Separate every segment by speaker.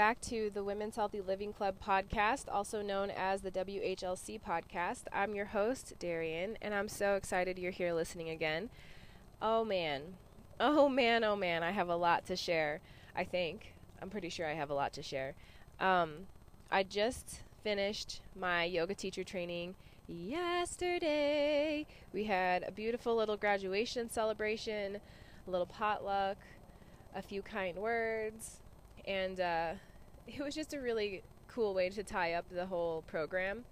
Speaker 1: back to the Women's Healthy Living Club podcast, also known as the WHLC podcast. I'm your host, Darian, and I'm so excited you're here listening again. Oh man, oh man, oh man, I have a lot to share. I think. I'm pretty sure I have a lot to share. Um, I just finished my yoga teacher training yesterday. We had a beautiful little graduation celebration, a little potluck, a few kind words and uh, it was just a really cool way to tie up the whole program.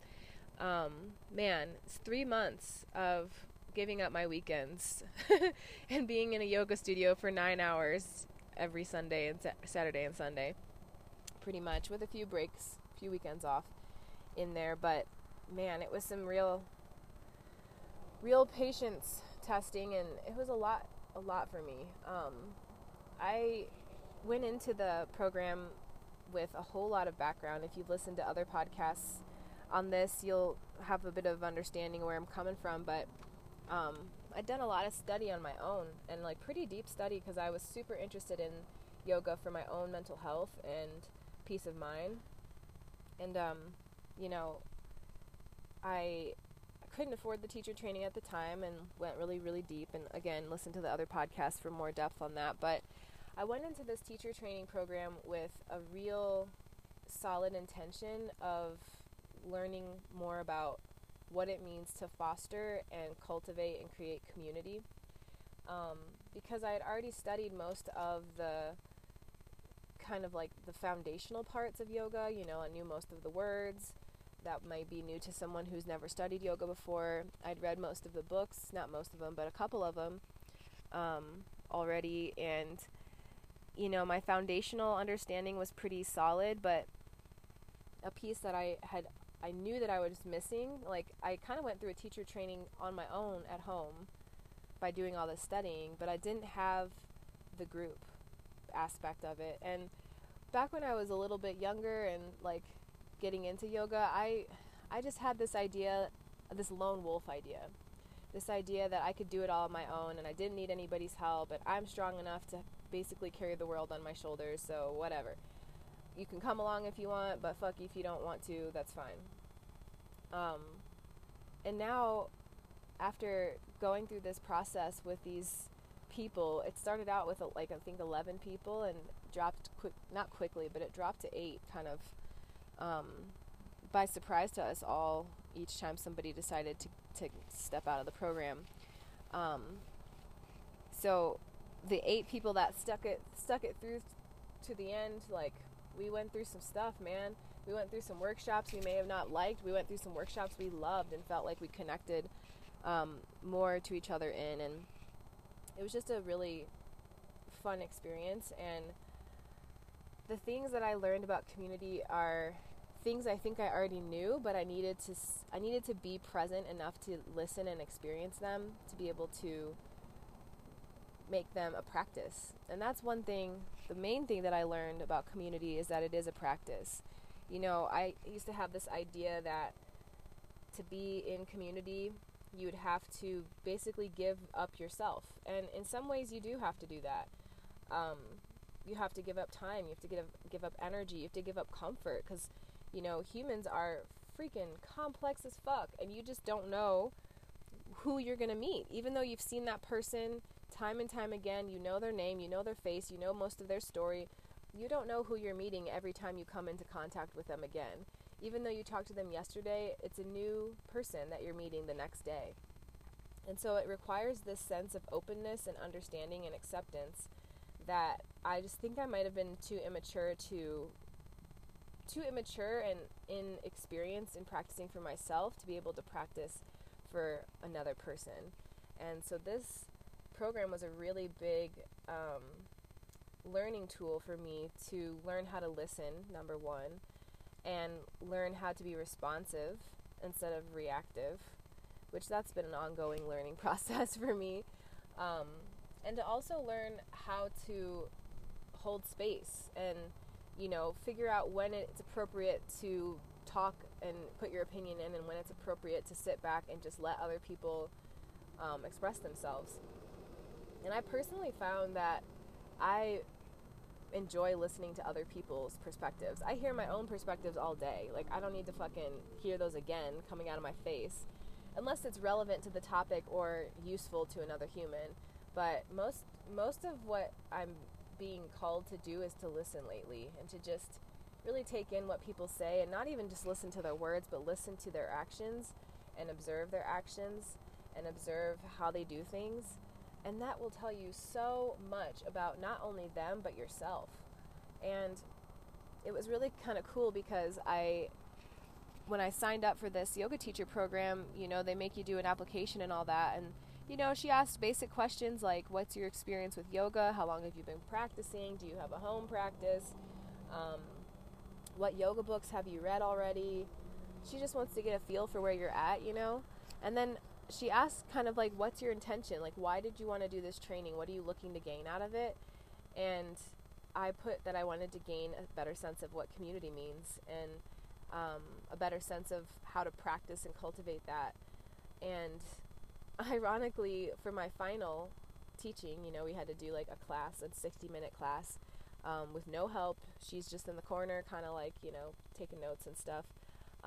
Speaker 1: Um, man, it's three months of giving up my weekends and being in a yoga studio for nine hours every Sunday and sa- Saturday and Sunday, pretty much, with a few breaks, a few weekends off in there. But man, it was some real, real patience testing, and it was a lot, a lot for me. Um, I went into the program with a whole lot of background. If you've listened to other podcasts on this, you'll have a bit of understanding where I'm coming from. But um, I'd done a lot of study on my own and like pretty deep study because I was super interested in yoga for my own mental health and peace of mind. And, um, you know, I couldn't afford the teacher training at the time and went really, really deep. And again, listen to the other podcasts for more depth on that. But I went into this teacher training program with a real solid intention of learning more about what it means to foster and cultivate and create community. Um, because I had already studied most of the kind of like the foundational parts of yoga, you know, I knew most of the words. That might be new to someone who's never studied yoga before. I'd read most of the books, not most of them, but a couple of them um, already, and you know, my foundational understanding was pretty solid, but a piece that I had I knew that I was missing, like I kind of went through a teacher training on my own at home by doing all this studying, but I didn't have the group aspect of it. And back when I was a little bit younger and like getting into yoga, I I just had this idea, this lone wolf idea. This idea that I could do it all on my own and I didn't need anybody's help, and I'm strong enough to basically carry the world on my shoulders, so whatever. You can come along if you want, but fuck if you don't want to, that's fine. Um, and now, after going through this process with these people, it started out with like I think 11 people and dropped quick, not quickly, but it dropped to eight, kind of um, by surprise to us all. Each time somebody decided to to step out of the program, um, so the eight people that stuck it stuck it through to the end, like we went through some stuff, man. We went through some workshops we may have not liked. We went through some workshops we loved and felt like we connected um, more to each other in, and it was just a really fun experience. And the things that I learned about community are things I think I already knew, but I needed to I needed to be present enough to listen and experience them to be able to make them a practice. And that's one thing, the main thing that I learned about community is that it is a practice. You know, I used to have this idea that to be in community, you would have to basically give up yourself. And in some ways, you do have to do that. Um, you have to give up time, you have to give, give up energy, you have to give up comfort because, you know, humans are freaking complex as fuck and you just don't know who you're going to meet. Even though you've seen that person time and time again. You know their name, you know their face, you know most of their story. You don't know who you're meeting every time you come into contact with them again. Even though you talked to them yesterday, it's a new person that you're meeting the next day. And so it requires this sense of openness and understanding and acceptance that I just think I might have been too immature to too immature and inexperienced in practicing for myself to be able to practice for another person. And so this program was a really big um, learning tool for me to learn how to listen, number one, and learn how to be responsive instead of reactive, which that's been an ongoing learning process for me. Um, and to also learn how to hold space and you know figure out when it's appropriate to talk and put your opinion in and when it's appropriate to sit back and just let other people um, express themselves and i personally found that i enjoy listening to other people's perspectives. I hear my own perspectives all day. Like i don't need to fucking hear those again coming out of my face unless it's relevant to the topic or useful to another human. But most most of what i'm being called to do is to listen lately and to just really take in what people say and not even just listen to their words, but listen to their actions and observe their actions and observe how they do things. And that will tell you so much about not only them, but yourself. And it was really kind of cool because I, when I signed up for this yoga teacher program, you know, they make you do an application and all that. And you know, she asked basic questions like, What's your experience with yoga? How long have you been practicing? Do you have a home practice? Um, what yoga books have you read already? She just wants to get a feel for where you're at, you know? And then she asked, kind of like, What's your intention? Like, why did you want to do this training? What are you looking to gain out of it? And I put that I wanted to gain a better sense of what community means and um, a better sense of how to practice and cultivate that. And ironically, for my final teaching, you know, we had to do like a class, a 60 minute class um, with no help. She's just in the corner, kind of like, you know, taking notes and stuff.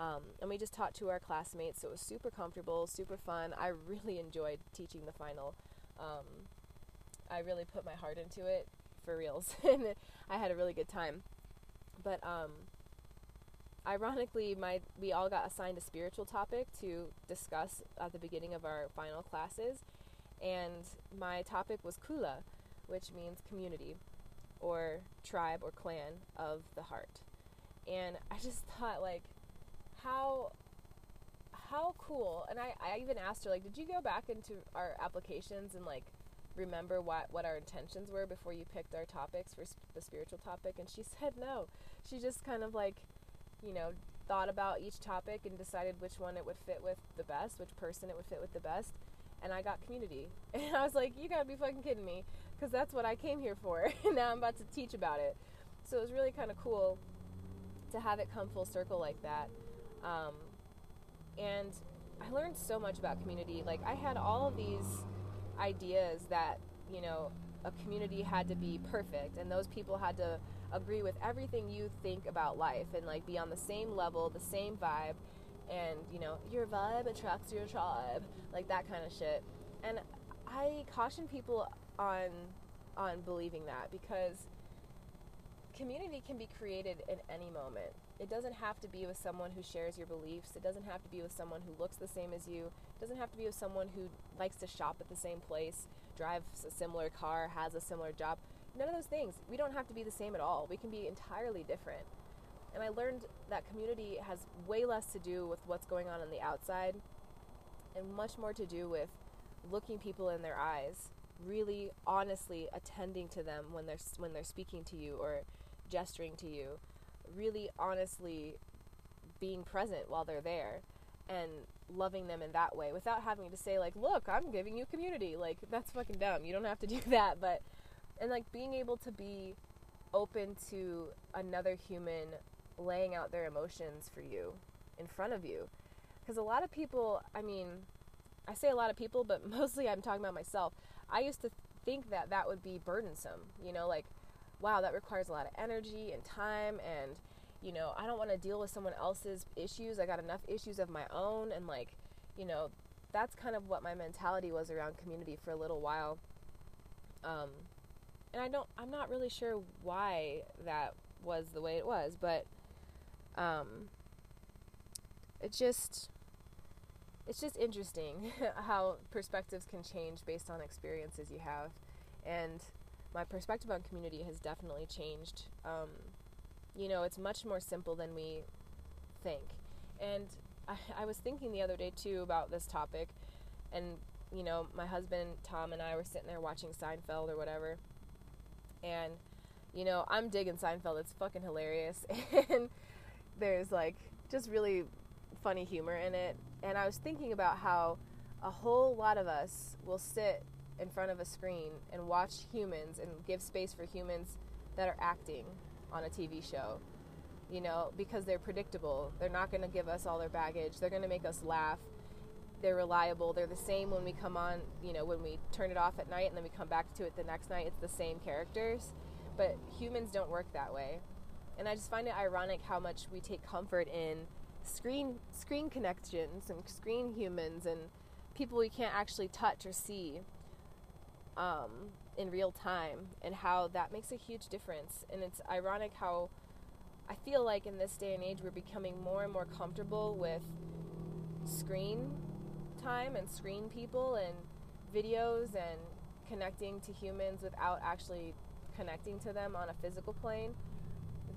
Speaker 1: Um, and we just taught to our classmates, so it was super comfortable, super fun. I really enjoyed teaching the final. Um, I really put my heart into it for reals, and I had a really good time. But um, ironically, my we all got assigned a spiritual topic to discuss at the beginning of our final classes, and my topic was kula, which means community, or tribe or clan of the heart. And I just thought like, how how cool and I, I even asked her like did you go back into our applications and like remember what what our intentions were before you picked our topics for sp- the spiritual topic and she said no she just kind of like you know, thought about each topic and decided which one it would fit with the best, which person it would fit with the best. And I got community. And I was like, you gotta be fucking kidding me. Because that's what I came here for. and now I'm about to teach about it. So it was really kind of cool to have it come full circle like that. Um, and I learned so much about community. Like, I had all of these ideas that, you know, a community had to be perfect and those people had to agree with everything you think about life and like be on the same level, the same vibe, and you know, your vibe attracts your tribe, like that kind of shit. And I caution people on on believing that because community can be created in any moment. It doesn't have to be with someone who shares your beliefs. It doesn't have to be with someone who looks the same as you. It doesn't have to be with someone who likes to shop at the same place, drives a similar car, has a similar job none of those things. We don't have to be the same at all. We can be entirely different. And I learned that community has way less to do with what's going on on the outside and much more to do with looking people in their eyes, really honestly attending to them when they're when they're speaking to you or gesturing to you, really honestly being present while they're there and loving them in that way without having to say like, "Look, I'm giving you community." Like that's fucking dumb. You don't have to do that, but and like being able to be open to another human laying out their emotions for you in front of you because a lot of people i mean i say a lot of people but mostly i'm talking about myself i used to think that that would be burdensome you know like wow that requires a lot of energy and time and you know i don't want to deal with someone else's issues. I got enough issues of my own and like you know that's kind of what my mentality was around community for a little while. Um, and I don't I'm not really sure why that was the way it was, but um it just it's just interesting how perspectives can change based on experiences you have. And my perspective on community has definitely changed. Um, you know it's much more simple than we think. And I, I was thinking the other day too about this topic. And you know my husband tom and i were sitting there watching seinfeld or whatever. And you know I'm digging Seinfeld. It's fucking hilarious, and there's like just really funny humor in it. And I was thinking about how a whole lot of us will sit in front of a screen and watch humans and give space for humans that are acting on a TV show. You know, because they're predictable. They're not going to give us all their baggage. They're going to make us laugh. They're reliable. They're the same when we come on, you know, when we turn it off at night and then we come back to it the next night. It's the same characters. But humans don't work that way. And I just find it ironic how much we take comfort in screen screen connections and screen humans and people we can't actually touch or see um, in real time and how that makes a huge difference. And it's ironic how I feel like in this day and age we're becoming more and more comfortable with screen time and screen people and videos and connecting to humans without actually connecting to them on a physical plane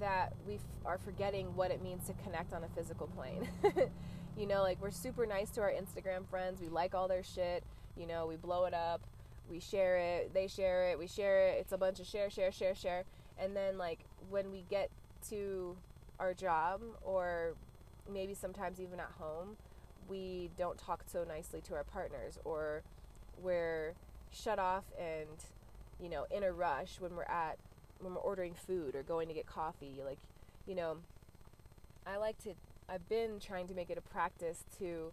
Speaker 1: that we f- are forgetting what it means to connect on a physical plane. you know, like we're super nice to our Instagram friends. We like all their shit. You know, we blow it up. We share it. They share it. We share it. It's a bunch of share, share, share, share. And then, like, when we get to our job or maybe sometimes even at home, we don't talk so nicely to our partners or we're shut off and, you know, in a rush when we're at when we're ordering food or going to get coffee like you know i like to i've been trying to make it a practice to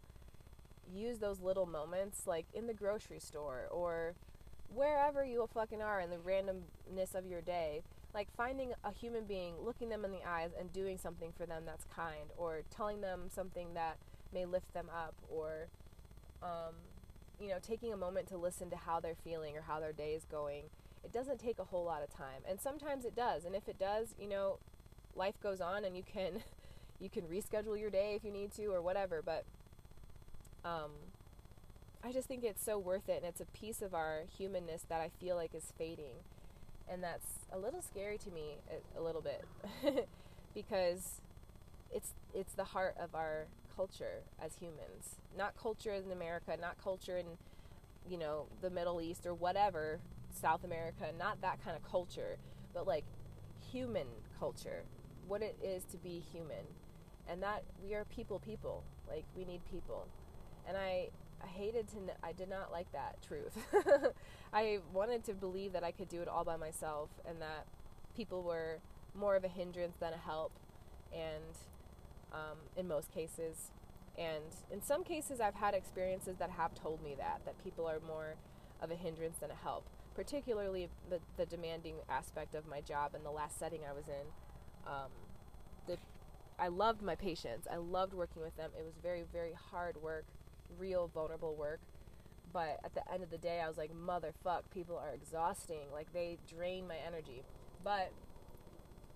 Speaker 1: use those little moments like in the grocery store or wherever you fucking are in the randomness of your day like finding a human being looking them in the eyes and doing something for them that's kind or telling them something that may lift them up or um, you know taking a moment to listen to how they're feeling or how their day is going. It doesn't take a whole lot of time. And sometimes it does. And if it does you know life goes on and you can you can reschedule your day if you need to or whatever. But um i just think it's so worth it and it's a piece of our humanness that i feel like is fading and that's a little scary to me a, a little bit because it's it's the heart of our culture as humans not culture in america not culture in you know the middle east or whatever South America, not that kind of culture, but like human culture, what it is to be human. And that we are people people. Like we need people. And I hated to I did not like that truth. I wanted to believe that I could do it all by myself and that people were more of a hindrance than a help and um, in most cases and in some cases I've had experiences that have told me that that people are more of a hindrance than a help particularly the, the demanding aspect of my job and the last setting I was in. Um, the, I loved my patients. I loved working with them. It was very, very hard work, real vulnerable work. But at the end of the day, I was like, motherfuck, people are exhausting. Like, they drain my energy. But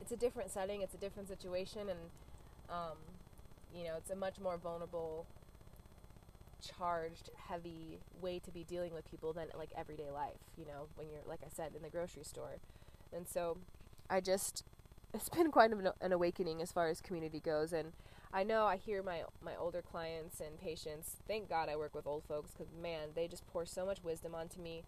Speaker 1: it's a different setting, it's a different situation, and, um, you know, it's a much more vulnerable charged, heavy way to be dealing with people than like everyday life, you know, when you're, like I said, in the grocery store. And so I just, it's been quite an, awakening as far as community goes. And I know I hear my, my older clients and patients, thank God I work with old folks because, man, they just pour so much wisdom onto me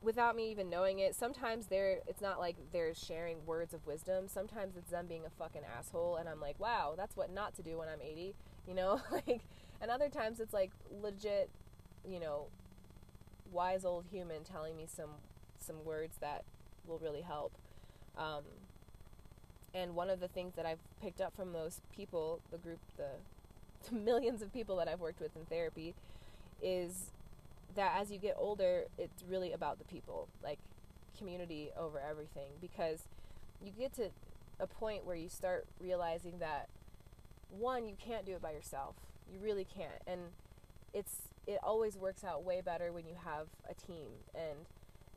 Speaker 1: without me even knowing it. Sometimes they're it's not like they're sharing words of wisdom. Sometimes it's them being a fucking asshole and I'm like, "Wow, that's what not to do when I'm 80." You know? like and other times it's like legit, you know, wise old human telling me some some words that will really help. Um, and one of the things that I've picked up from those people, the group, the, the millions of people that I've worked with in therapy, is that as you get older, it's really about the people, like community over everything, because you get to a point where you start realizing that one, you can't do it by yourself. You really can't. And it's it always works out way better when you have a team. And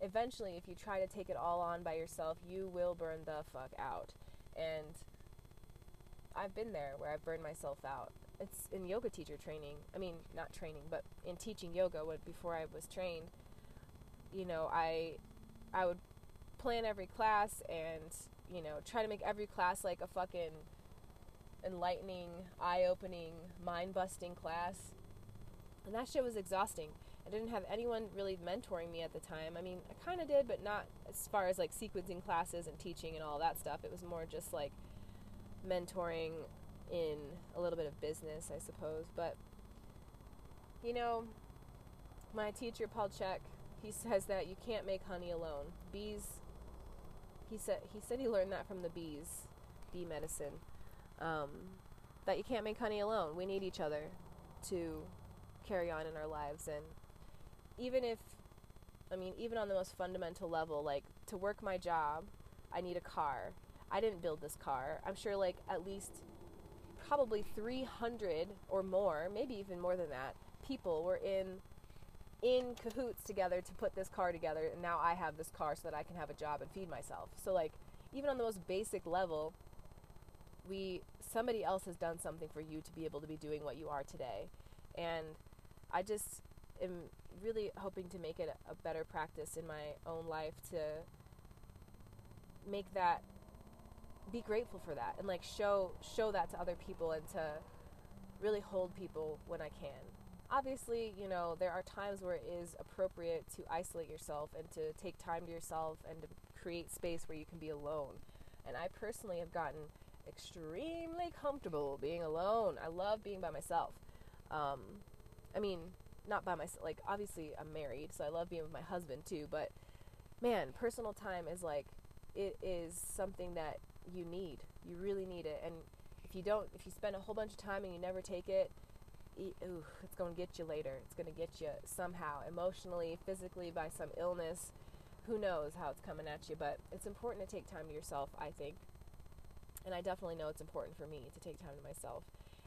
Speaker 1: eventually, if you try to take it all on by yourself, you will burn the fuck out. And I've been there where I've burned myself out. It's in yoga teacher training. I mean, not training, but in teaching yoga when, before I was trained. You know, I I would plan every class and you know try to make every class like a fucking enlightening, eye opening, mind busting class. And that shit was exhausting. I didn't have anyone really mentoring me at the time. I mean, I kind of did, but not as far as like sequencing classes and teaching and all that stuff. It was more just like mentoring in a little bit of business, I suppose. But, you know, my teacher, Paul Chek, he says that you can't make honey alone. Bees, he said, he said he learned that from the bees, bee medicine. Um, that you can't make honey alone. We need each other to carry on in our lives. And even if, I mean, even on the most fundamental level, like to work my job, I need a car. I didn't build this car. I'm sure, like, at least probably 300 or more, maybe even more than that, people were in in cahoots together to put this car together and now I have this car so that I can have a job and feed myself. So like even on the most basic level, we somebody else has done something for you to be able to be doing what you are today. And I just am really hoping to make it a better practice in my own life to make that be grateful for that and like show show that to other people and to really hold people when I can. Obviously, you know, there are times where it is appropriate to isolate yourself and to take time to yourself and to create space where you can be alone. And I personally have gotten extremely comfortable being alone. I love being by myself. Um, I mean, not by myself. Like, obviously, I'm married, so I love being with my husband too. But man, personal time is like, it is something that you need. You really need it. And if you don't, if you spend a whole bunch of time and you never take it, ooh, it's going to get you later. It's going to get you somehow, emotionally, physically, by some illness. Who knows how it's coming at you? But it's important to take time to yourself, I think. And I definitely know it's important for me to take time to myself.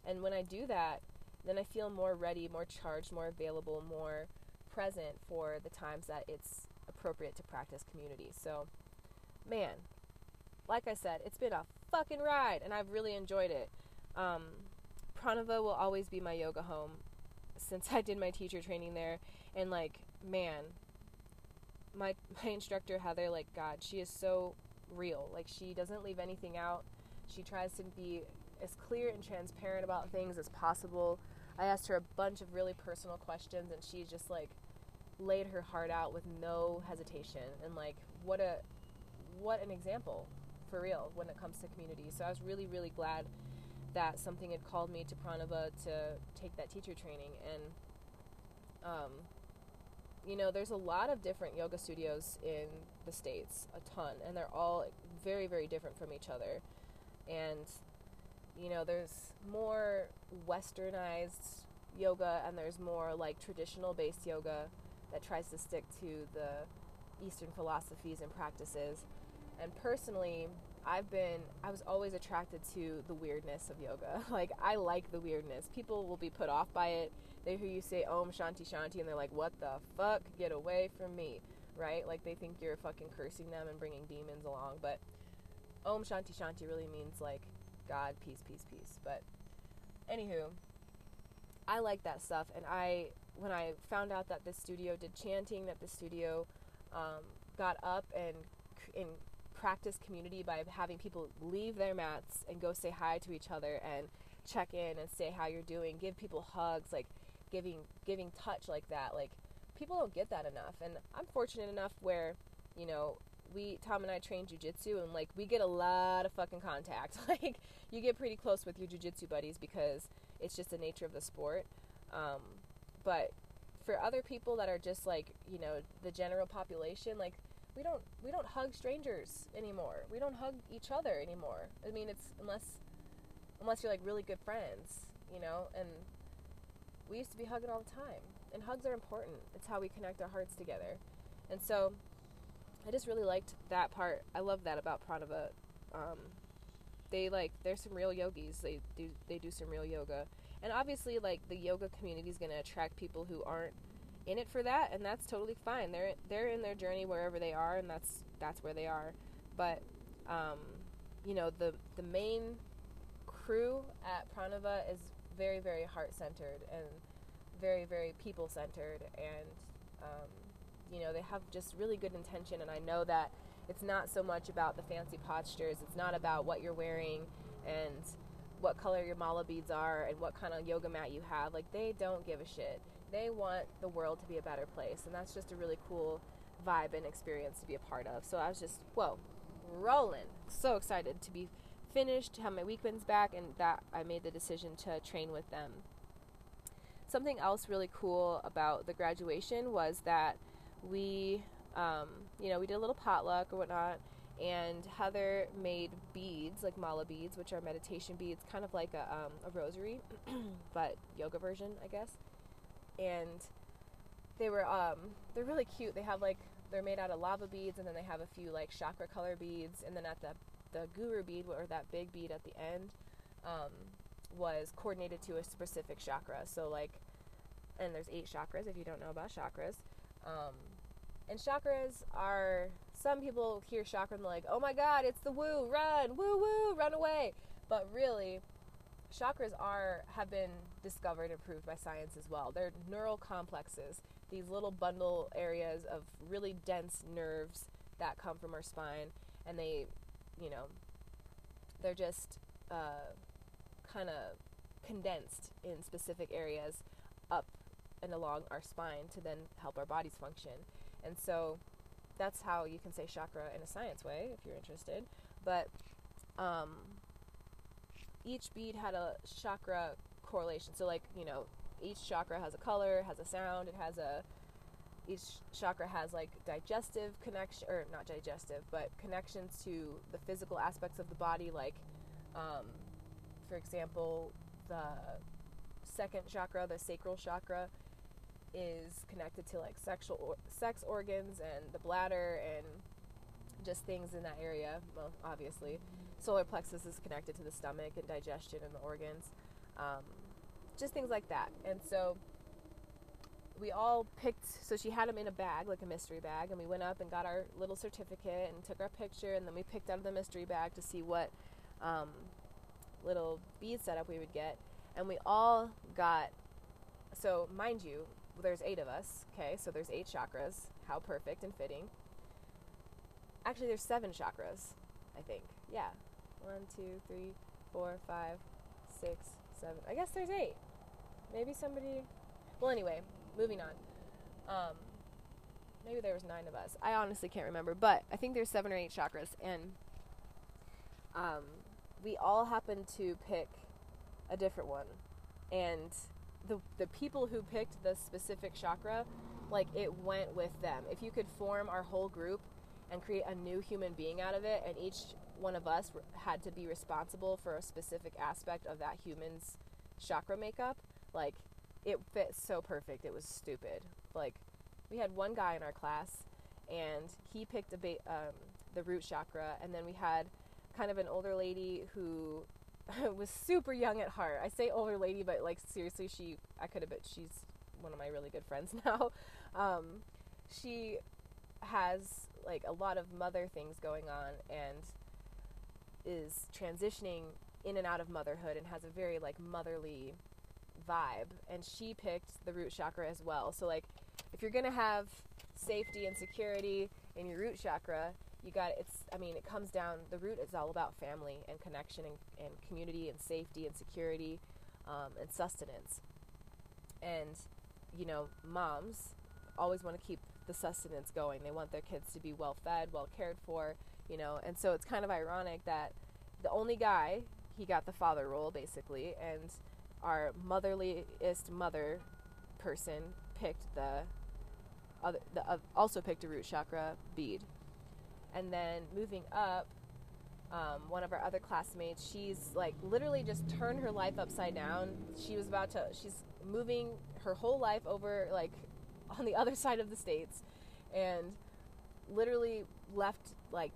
Speaker 1: And when I do that, then I feel more ready, more charged, more available, more present for the times that it's appropriate to practice community. So, man, like I said, it's been a fucking ride and I've really enjoyed it. Um, Pranava will always be my yoga home since I did my teacher training there. And, like, man, my, my instructor, Heather, like, God, she is so real. Like, she doesn't leave anything out. She tries to be as clear and transparent about things as possible. I asked her a bunch of really personal questions, and she just like laid her heart out with no hesitation. And like, what a what an example for real when it comes to community. So I was really really glad that something had called me to Pranava to take that teacher training and um, you know there's a lot of different yoga studios in the states a ton and they're all very very different from each other and you know there's more westernized yoga and there's more like traditional based yoga that tries to stick to the eastern philosophies and practices. And personally i've been i was always attracted to the weirdness of yoga. Like i like the weirdness. People will be put off by it. They hear you say om shanti shanti and they're like what the fuck? Get away from me right? Like they think you're fucking cursing them and bringing demons along. But Om Shanti Shanti really means like God, peace, peace, peace. But anywho, I like that stuff, and I when I found out that this studio did chanting, that the studio um, got up and and practice community by having people leave their mats and go say hi to each other and check in and say how you're doing, give people hugs, like giving giving touch like that. Like people don't get that enough, and I'm fortunate enough where you know we Tom and I train jujitsu, and like we get a lot of fucking contact. like you get pretty close with your jujitsu buddies because it's just the nature of the sport. Um, but for other people that are just like you know the general population, like we don't we don't hug strangers anymore. We don't hug each other anymore. I mean, it's unless unless you're like really good friends, you know. And we used to be hugging all the time, and hugs are important. It's how we connect our hearts together. And so I just really liked that part. I love that about Pranava. Um, they like there's some real yogis. They do they do some real yoga, and obviously like the yoga community is going to attract people who aren't in it for that, and that's totally fine. They're they're in their journey wherever they are, and that's that's where they are. But um, you know the the main crew at Pranava is very very heart centered and very very people centered and um, you know, they have just really good intention. And I know that it's not so much about the fancy postures, it's not about what you're wearing and what color your mala beads are and what kind of yoga mat you have. Like, they don't give a shit. They want the world to be a better place. And that's just a really cool vibe and experience to be a part of. So I was just, whoa, rolling. So excited to be finished, to have my weekends back, and that I made the decision to train with them. Something else really cool about the graduation was that we, um, you know, we did a little potluck or whatnot, and Heather made beads, like mala beads, which are meditation beads, kind of like a, um, a rosary, but yoga version, I guess. And they were, um, they're really cute. They have like, they're made out of lava beads, and then they have a few like chakra color beads, and then at the the guru bead, or that big bead at the end, um, was coordinated to a specific chakra. So like, and there's eight chakras if you don't know about chakras. Um, and chakras are some people hear chakra and they're like, oh my god, it's the woo, run, woo woo, run away. But really, chakras are have been discovered and proved by science as well. They're neural complexes, these little bundle areas of really dense nerves that come from our spine, and they you know, they're just uh, kind of condensed in specific areas up and along our spine to then help our bodies function. And so that's how you can say chakra in a science way if you're interested. But um, each bead had a chakra correlation. So, like, you know, each chakra has a color, has a sound, it has a each chakra has like digestive connection or not digestive but connections to the physical aspects of the body like um, for example the second chakra the sacral chakra is connected to like sexual or- sex organs and the bladder and just things in that area well obviously. Solar plexus is connected to the stomach and digestion and the organs um, just things like that. And so we all picked so she had them in a bag like a mystery bag and we went up and got our little certificate and took our picture and then we picked out of the mystery bag to see what um, little bead setup we would get. And we all got so mind you there's eight of us okay so there's eight chakras. How perfect and fitting. Actually there's seven chakras i think. Yeah. One two three four five six seven. I guess there's eight. Maybe somebody well anyway moving on. Um, maybe there was nine of us. I honestly can't remember, but I think there's seven or eight chakras, and um, we all happened to pick a different one, and the the people who picked the specific chakra, like it went with them. If you could form our whole group and create a new human being out of it, and each one of us had to be responsible for a specific aspect of that human's chakra makeup, like it fit so perfect. It was stupid. Like we had one guy in our class, and he picked ba- um, the root chakra, and then we had kind of an older lady who was super young at heart. I say older lady, but like seriously, she I could have been. She's one of my really good friends now. Um, she has like a lot of mother things going on and is transitioning in and out of motherhood and has a very like motherly vibe and she picked the root chakra as well so like if you're gonna have safety and security in your root chakra you got it's i mean it comes down the root is all about family and connection and, and community and safety and security um, and sustenance. And you know moms always want to keep the sustenance going. They want their kids to be well fed well cared for you know? And so it's kind of ironic that the only guy he got the father role basically and our motherliest mother person picked the other the uh, also picked a root chakra bead and then moving up um, one of our other classmates she's like literally just turned her life upside down she was about to she's moving her whole life over like on the other side of the states and literally left like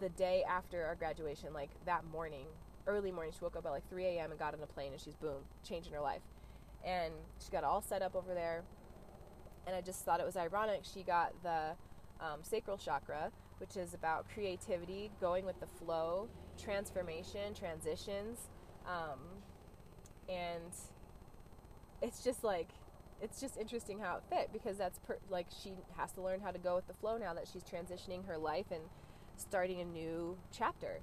Speaker 1: the day after our graduation like that morning early morning. She woke up at like 3 a.m. and got on a plane, and she's boom, changing her life. And she got all set up over there. And I just thought it was ironic. She got the um, sacral chakra, which is about creativity, going with the flow, transformation, transitions. Um, and it's just like, it's just interesting how it fit because that's per- like she has to learn how to go with the flow now that she's transitioning her life and starting a new chapter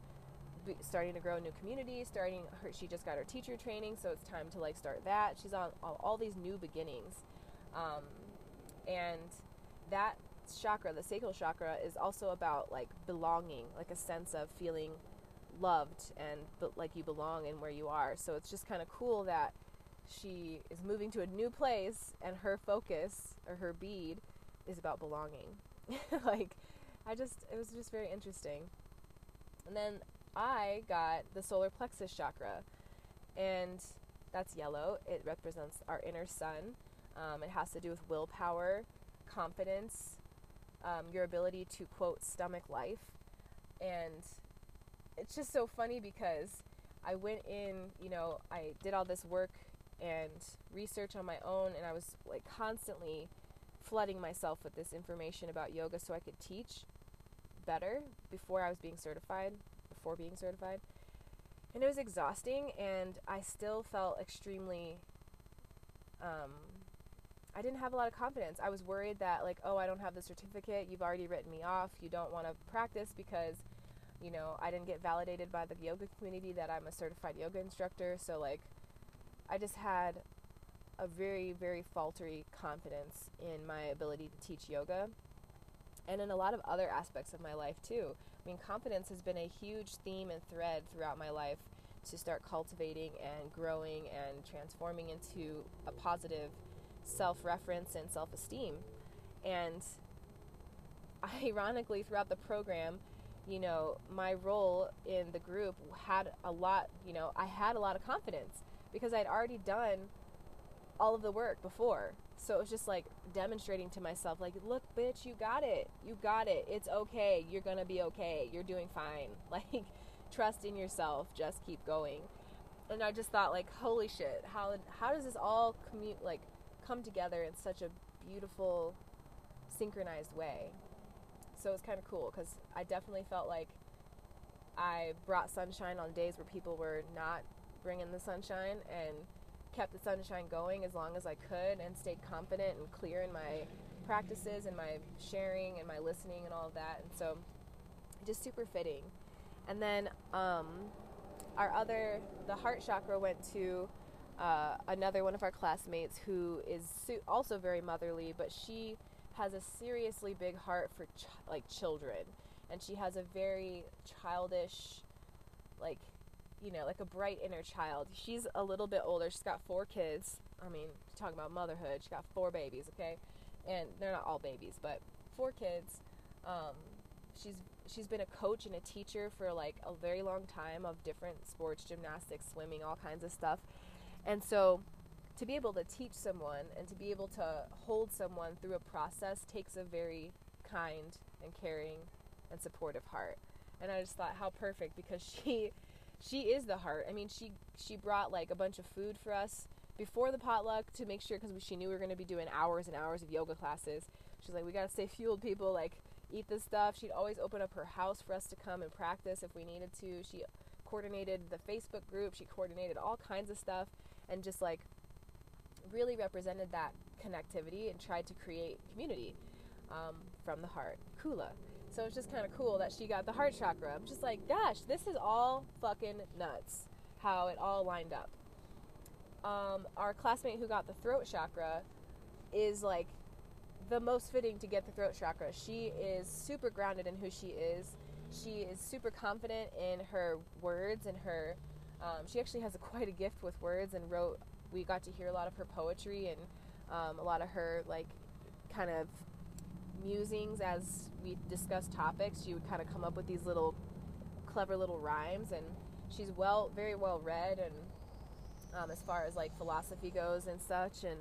Speaker 1: starting to grow a new community starting her she just got her teacher training so it's time to like start that she's on all, all these new beginnings um, and that chakra the sacral chakra is also about like belonging like a sense of feeling loved and like you belong in where you are. So it's just kind of cool that she is moving to a new place and her focus or her bead is about belonging. like I just it was just very interesting. And then I got the solar plexus chakra and that's yellow. It represents our inner sun. Um, it has to do with willpower, confidence, um, your ability to quote stomach life. And it's just so funny because I went in, you know, I did all this work and research on my own, and I was like constantly flooding myself with this information about yoga so I could teach better before I was being certified, before being certified. And it was exhausting, and I still felt extremely. Um, I didn't have a lot of confidence. I was worried that, like, oh, I don't have the certificate. You've already written me off. You don't want to practice because, you know, I didn't get validated by the yoga community that I'm a certified yoga instructor. So, like, I just had a very, very faltery confidence in my ability to teach yoga and in a lot of other aspects of my life, too. I mean, confidence has been a huge theme and thread throughout my life to start cultivating and growing and transforming into a positive self reference and self esteem. And ironically, throughout the program, you know, my role in the group had a lot, you know, I had a lot of confidence because I'd already done all of the work before. So it was just like demonstrating to myself, like, look, bitch, you got it. You got it. It's okay. You're going to be okay. You're doing fine. Like, trust in yourself. Just keep going. And I just thought, like, holy shit, how, how does this all commute, like, come together in such a beautiful, synchronized way? So it was kind of cool because I definitely felt like I brought sunshine on days where people were not bringing the sunshine and kept the sunshine going as long as I could and stayed confident and clear in my practices and my sharing and my listening and all of that. And so just super fitting. And then um, our other, the heart chakra went to uh, another one of our classmates who is also very motherly, but she has a seriously big heart for ch- like children. And she has a very childish, like you know, like a bright inner child. She's a little bit older. She's got four kids. I mean, talking about motherhood, she's got four babies, okay? And they're not all babies, but four kids. Um, she's she's been a coach and a teacher for like a very long time of different sports, gymnastics, swimming, all kinds of stuff. And so to be able to teach someone and to be able to hold someone through a process takes a very kind and caring and supportive heart. And I just thought how perfect because she she is the heart. I mean, she she brought like a bunch of food for us before the potluck to make sure because she knew we were going to be doing hours and hours of yoga classes. She's like, we got to stay fueled, people. Like, eat this stuff. She'd always open up her house for us to come and practice if we needed to. She coordinated the Facebook group. She coordinated all kinds of stuff and just like really represented that connectivity and tried to create community um, from the heart. Kula. So it's just kind of cool that she got the heart chakra. I'm just like, gosh, this is all fucking nuts how it all lined up. Um, our classmate who got the throat chakra is like the most fitting to get the throat chakra. She is super grounded in who she is. She is super confident in her words and her. Um, she actually has a, quite a gift with words and wrote. We got to hear a lot of her poetry and um, a lot of her like kind of musings as we discussed topics. She would kind of come up with these little clever little rhymes, and she's well, very well read, and um, as far as like philosophy goes and such, and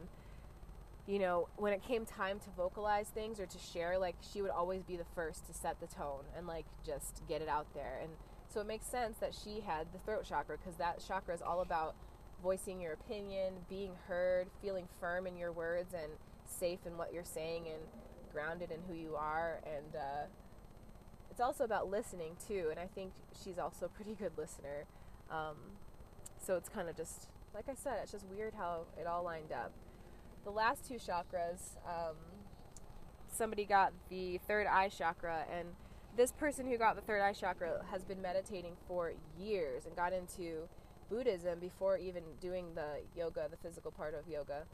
Speaker 1: you know, when it came time to vocalize things or to share, like she would always be the first to set the tone and like just get it out there. And so it makes sense that she had the throat chakra because that chakra is all about voicing your opinion, being heard, feeling firm in your words, and safe in what you're saying, and grounded in who you are. And uh, it's also about listening too and i think she's also a pretty good listener. Um, so it's kind of just like i said it's just weird how it all lined up. The last two chakras um, somebody got the third eye chakra and this person who got the third eye chakra has been meditating for years and got into buddhism before even doing the yoga the physical part of yoga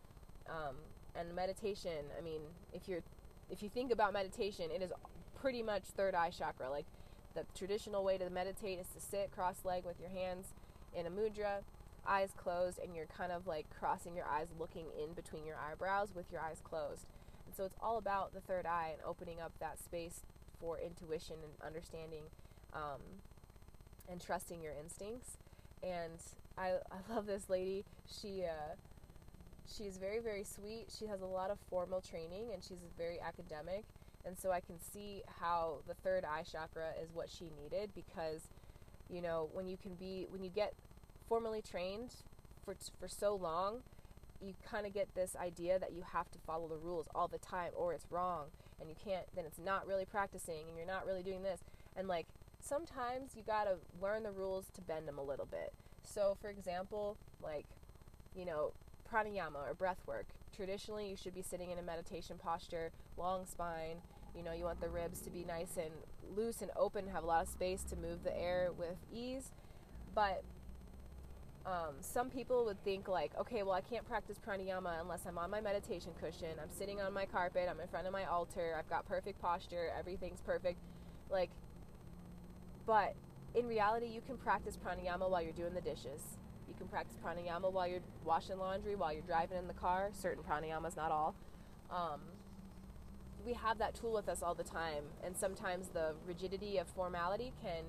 Speaker 1: um, and meditation i mean if you're if you think about meditation, it is pretty much third eye chakra. Like the traditional way to meditate is to sit cross leg with your hands in a mudra, eyes closed, and you're kind of like crossing your eyes, looking in between your eyebrows with your eyes closed. And so it's all about the third eye and opening up that space for intuition and understanding um, and trusting your instincts. And I, I love this lady. She uh, she's very very sweet. She has a lot of formal training and she's very academic. And so I can see how the third eye chakra is what she needed because you know when you can be when you get formally trained for for so long you kind of get this idea that you have to follow the rules all the time or it's wrong and you can't then it's not really practicing and you're not really doing this. And like sometimes you got to learn the rules to bend them a little bit. So for example like you know pranayama or breath work. Traditionally you should be sitting in a meditation posture long spine. You know you want the ribs to be nice and loose and open have a lot of space to move the air with ease. But um, some people would think like, okay, well, I can't practice pranayama unless I'm on my meditation cushion. I'm sitting on my carpet. I'm in front of my altar. I've got perfect posture. Everything's perfect. Like, but in reality, you can practice pranayama while you're doing the dishes. You can practice pranayama while you're washing laundry, while you're driving in the car. Certain pranayamas, not all. Um, we have that tool with us all the time, and sometimes the rigidity of formality can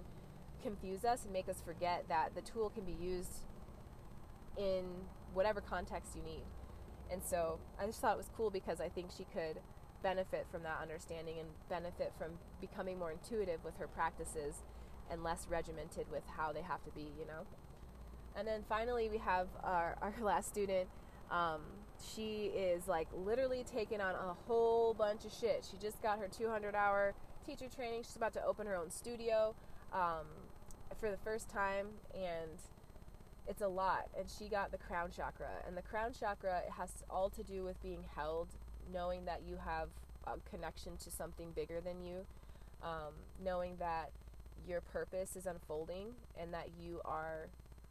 Speaker 1: confuse us and make us forget that the tool can be used in whatever context you need. And so I just thought it was cool because I think she could benefit from that understanding and benefit from becoming more intuitive with her practices and less regimented with how they have to be, you know. And then finally, we have our, our last student. Um, she is like literally taking on a whole bunch of shit. She just got her 200 hour teacher training. She's about to open her own studio um, for the first time, and it's a lot and she got the crown chakra and the crown chakra has all to do with being held knowing that you have a connection to something bigger than you um, knowing that your purpose is unfolding and that you are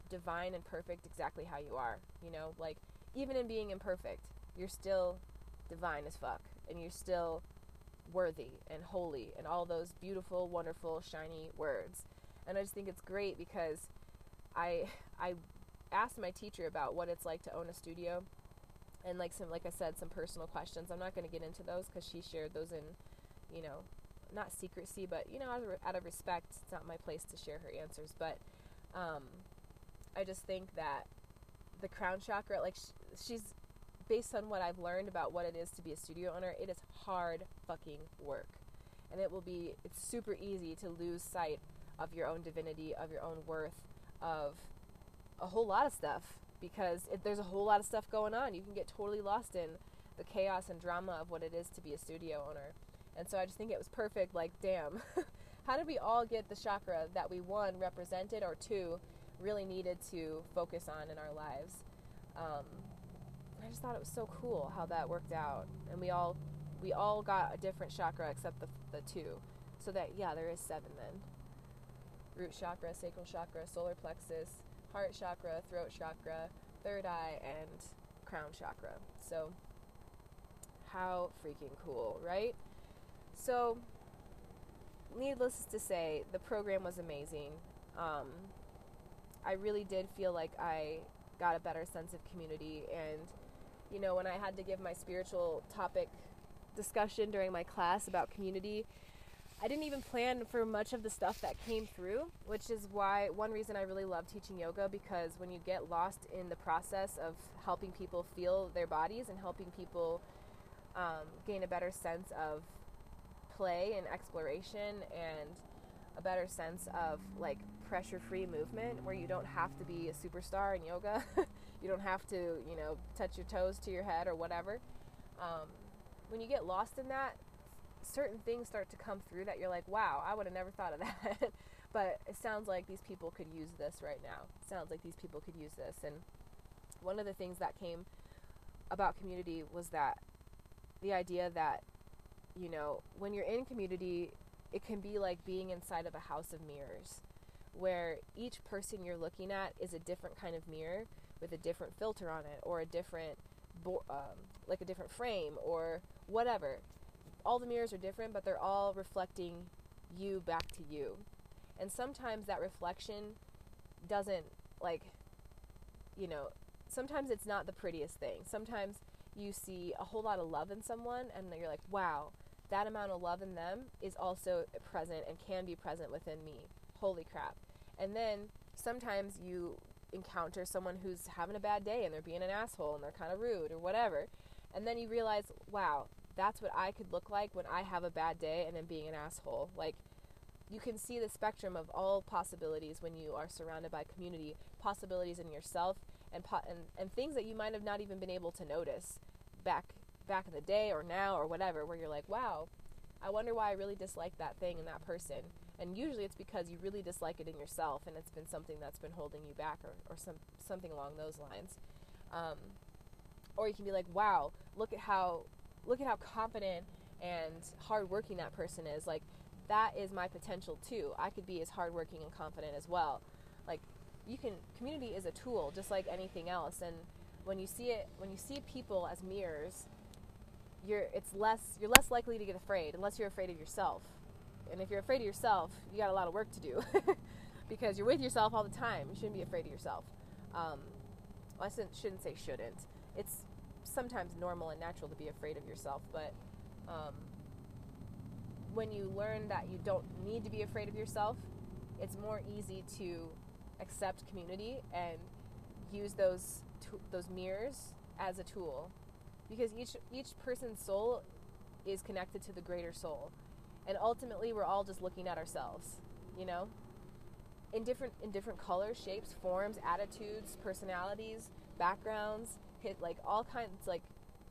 Speaker 1: divine and perfect exactly how you are you know? Like even in being imperfect you're still divine as fuck and you're still worthy and holy and all those beautiful wonderful shiny words. And i just think it's great because I I asked my teacher about what it's like to own a studio, and like some like I said some personal questions. I'm not going to get into those because she shared those in, you know, not secrecy, but you know out of, out of respect, it's not my place to share her answers. But um, I just think that the crown chakra, like sh- she's based on what I've learned about what it is to be a studio owner, it is hard fucking work. And it will be, it's super easy to lose sight of your own divinity, of your own worth, of a whole lot of stuff because it, there's a whole lot of stuff going on. You can get totally lost in the chaos and drama of what it is to be a studio owner. And so I just think it was perfect. Like, damn, how did we all get the chakra that we, one, represented, or two, really needed to focus on in our lives? Um, I just thought it was so cool how that worked out. And we all we all got a different chakra except the, the two. So that, yeah, there is seven then root chakra, sacral chakra, solar plexus, heart chakra, throat chakra, third eye, and crown chakra. So, how freaking cool, right? So, needless to say, the program was amazing. Um, I really did feel like I got a better sense of community. And, you know, when I had to give my spiritual topic discussion during my class about community, I didn't even plan for much of the stuff that came through, which is why one reason I really love teaching yoga because when you get lost in the process of helping people feel their bodies and helping people um, gain a better sense of play and exploration and a better sense of like pressure free movement where you don't have to be a superstar in yoga, you don't have to, you know, touch your toes to your head or whatever. Um, when you get lost in that, certain things start to come through that you're like, wow, I would have never thought of that. but it sounds like these people could use this right now. It sounds like these people could use this. And one of the things that came about community was that the idea that, you know, when you're in community, it can be like being inside of a house of mirrors where each person you're looking at is a different kind of mirror with a different filter on it or a different um, like a different frame or whatever all the mirrors are different, but they're all reflecting you back to you. And sometimes that reflection doesn't like you know, sometimes it's not the prettiest thing. Sometimes you see a whole lot of love in someone and you're like, "Wow, that amount of love in them is also present and can be present within me. Holy crap." And then sometimes you encounter someone who's having a bad day and they're being an asshole and they're kind of rude or whatever. And then you realize, wow, that's what I could look like when I have a bad day and then being an asshole. Like, you can see the spectrum of all possibilities when you are surrounded by community, possibilities in yourself, and, po- and, and things that you might have not even been able to notice back back in the day or now or whatever, where you're like, wow, I wonder why I really dislike that thing in that person. And usually it's because you really dislike it in yourself and it's been something that's been holding you back or, or some, something along those lines. Um, or you can be like, wow, look at how look at how confident and hardworking that person is. Like that is my potential too. I could be as hardworking and confident as well. Like you can community is a tool just like anything else and when you see it when you see people as mirrors you're it's less you're less likely to get afraid unless you're afraid of yourself and if you're afraid of yourself you got a lot of work to do because you're with yourself all the time you shouldn't be afraid of yourself um, i shouldn't say shouldn't it's sometimes normal and natural to be afraid of yourself but um, when you learn that you don't need to be afraid of yourself it's more easy to accept community and use those those mirrors as a tool. Because each each person's soul is connected to the greater soul. And ultimately we're all just looking at ourselves you know? In different in different colors shapes forms attitudes personalities backgrounds like all kinds like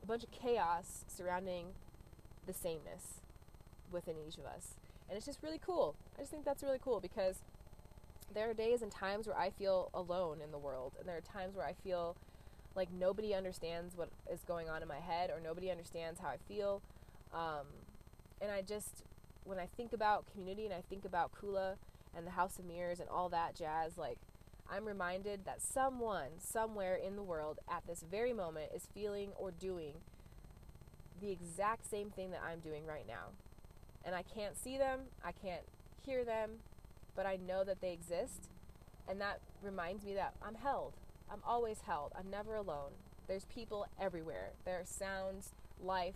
Speaker 1: a bunch of chaos surrounding the sameness within each of us and it's just really cool i just think that's really cool because there are days and times where I feel alone in the world, and there are times where I feel like nobody understands what is going on in my head or nobody understands how I feel. Um, and I just, when I think about community and I think about Kula and the House of Mirrors and all that jazz, like, I'm reminded that someone, somewhere in the world at this very moment is feeling or doing the exact same thing that I'm doing right now. And I can't see them, I can't hear them, but I know that they exist. And that reminds me that I'm held. I'm always held. I'm never alone. There's people everywhere. There are sounds. Life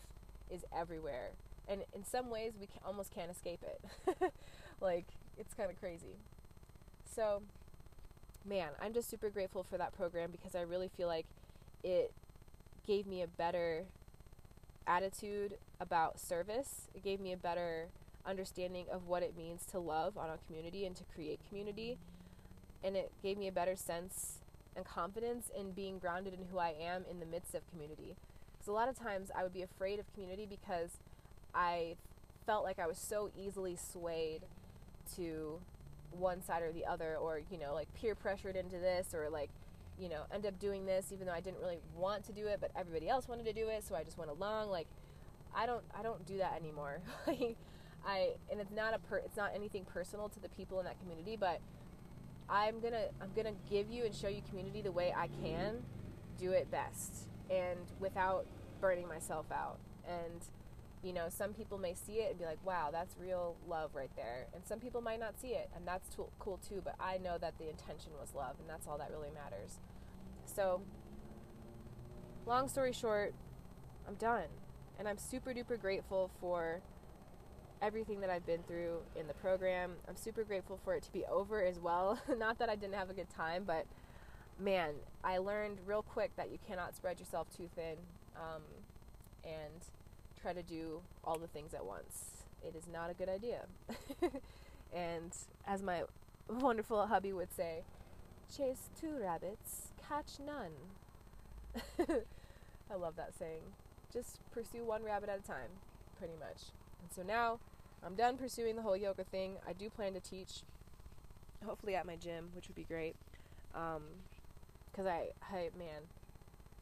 Speaker 1: is everywhere. And in some ways, we almost can't escape it. like, it's kind of crazy. So, man, I'm just super grateful for that program because I really feel like it gave me a better attitude about service. It gave me a better understanding of what it means to love on a community and to create community. And it gave me a better sense and confidence in being grounded in who I am in the midst of community. Because a lot of times I would be afraid of community because I felt like I was so easily swayed to one side or the other, or, you know, like peer pressured into this, or like, you know, end up doing this even though I didn't really want to do it, but everybody else wanted to do it, so I just went along. Like, I don't, I don't do that anymore. Like I and it's not a per, it's not anything personal to the people in that community, but I'm gonna I'm gonna give you and show you community the way I can do it best and without burning myself out. And you know, some people may see it and be like, "Wow, that's real love right there," and some people might not see it, and that's cool too. But I know that the intention was love, and that's all that really matters. So, long story short, I'm done, and I'm super duper grateful for everything that I've been through in the program. I'm super grateful for it to be over as well. Not that I didn't have a good time, but man, I learned real quick that you cannot spread yourself too thin um, and try to do all the things at once. It is not a good idea. and as my wonderful hubby would say, chase two rabbits, catch none. I love that saying. Just pursue one rabbit at a time, pretty much. And so now I'm done pursuing the whole yoga thing. I do plan to teach, hopefully at my gym, which would be great. Because um, I, I, man,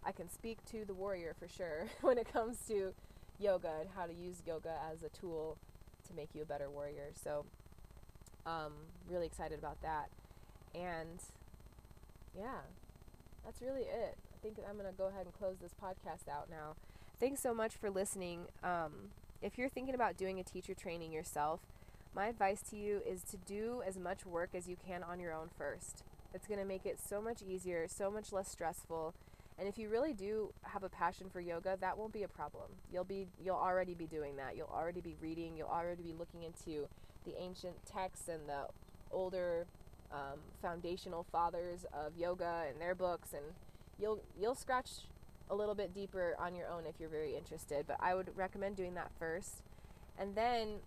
Speaker 1: I can speak to the warrior for sure when it comes to yoga and how to use yoga as a tool to make you a better warrior. So, um, really excited about that. And yeah, that's really it. I think I'm going to go ahead and close this podcast out now. Thanks so much for listening. Um, if you're thinking about doing a teacher training yourself, My advice to you is to do as much work as you can on your own first. It's going to make it so much easier, so much less stressful. And if you really do have a passion for yoga, that won't be a problem. You'll be you'll already be doing that. You'll already be reading, you'll already be looking into the ancient texts and the older um, foundational fathers of yoga and their books and you'll you'll scratch a little bit deeper on your own if you're very interested, but I would recommend doing that first. And then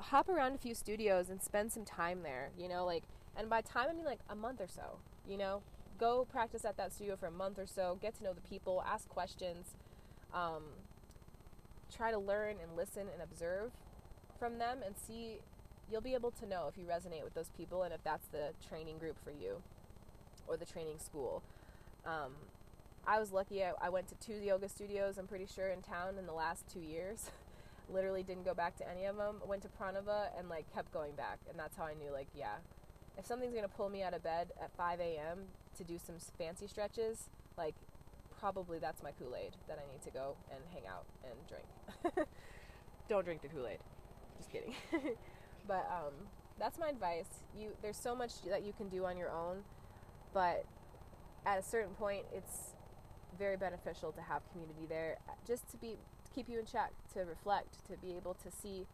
Speaker 1: hop around a few studios and spend some time there, you know, like and by time I mean like a month or so, you know. Go practice at that studio for a month or so, get to know the people, ask questions, um, try to learn and listen and observe from them and see you'll be able to know if you resonate with those people and if that's the training group for you or the training school. Um, I was lucky. I, I, went to two yoga studios, I'm pretty sure, in town in the last two years. Literally didn't go back to any of them. Went to Pranava and like kept going back, and that's how I knew like yeah, if something's gonna pull me out of bed at 5 a.m. to do some fancy stretches, like probably that's my Kool Aid that I need to go and hang out and drink. Don't drink the Kool Aid. Just kidding. but um, that's my advice. You there's so much that you can do on your own, but at a certain point, it's very beneficial to have community there, just to be to keep you in check, to reflect, to be able to see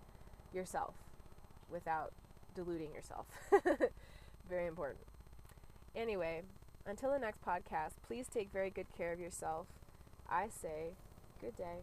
Speaker 1: yourself without deluding yourself. very important. Anyway, until the next podcast, please take very good care of yourself. I say good day.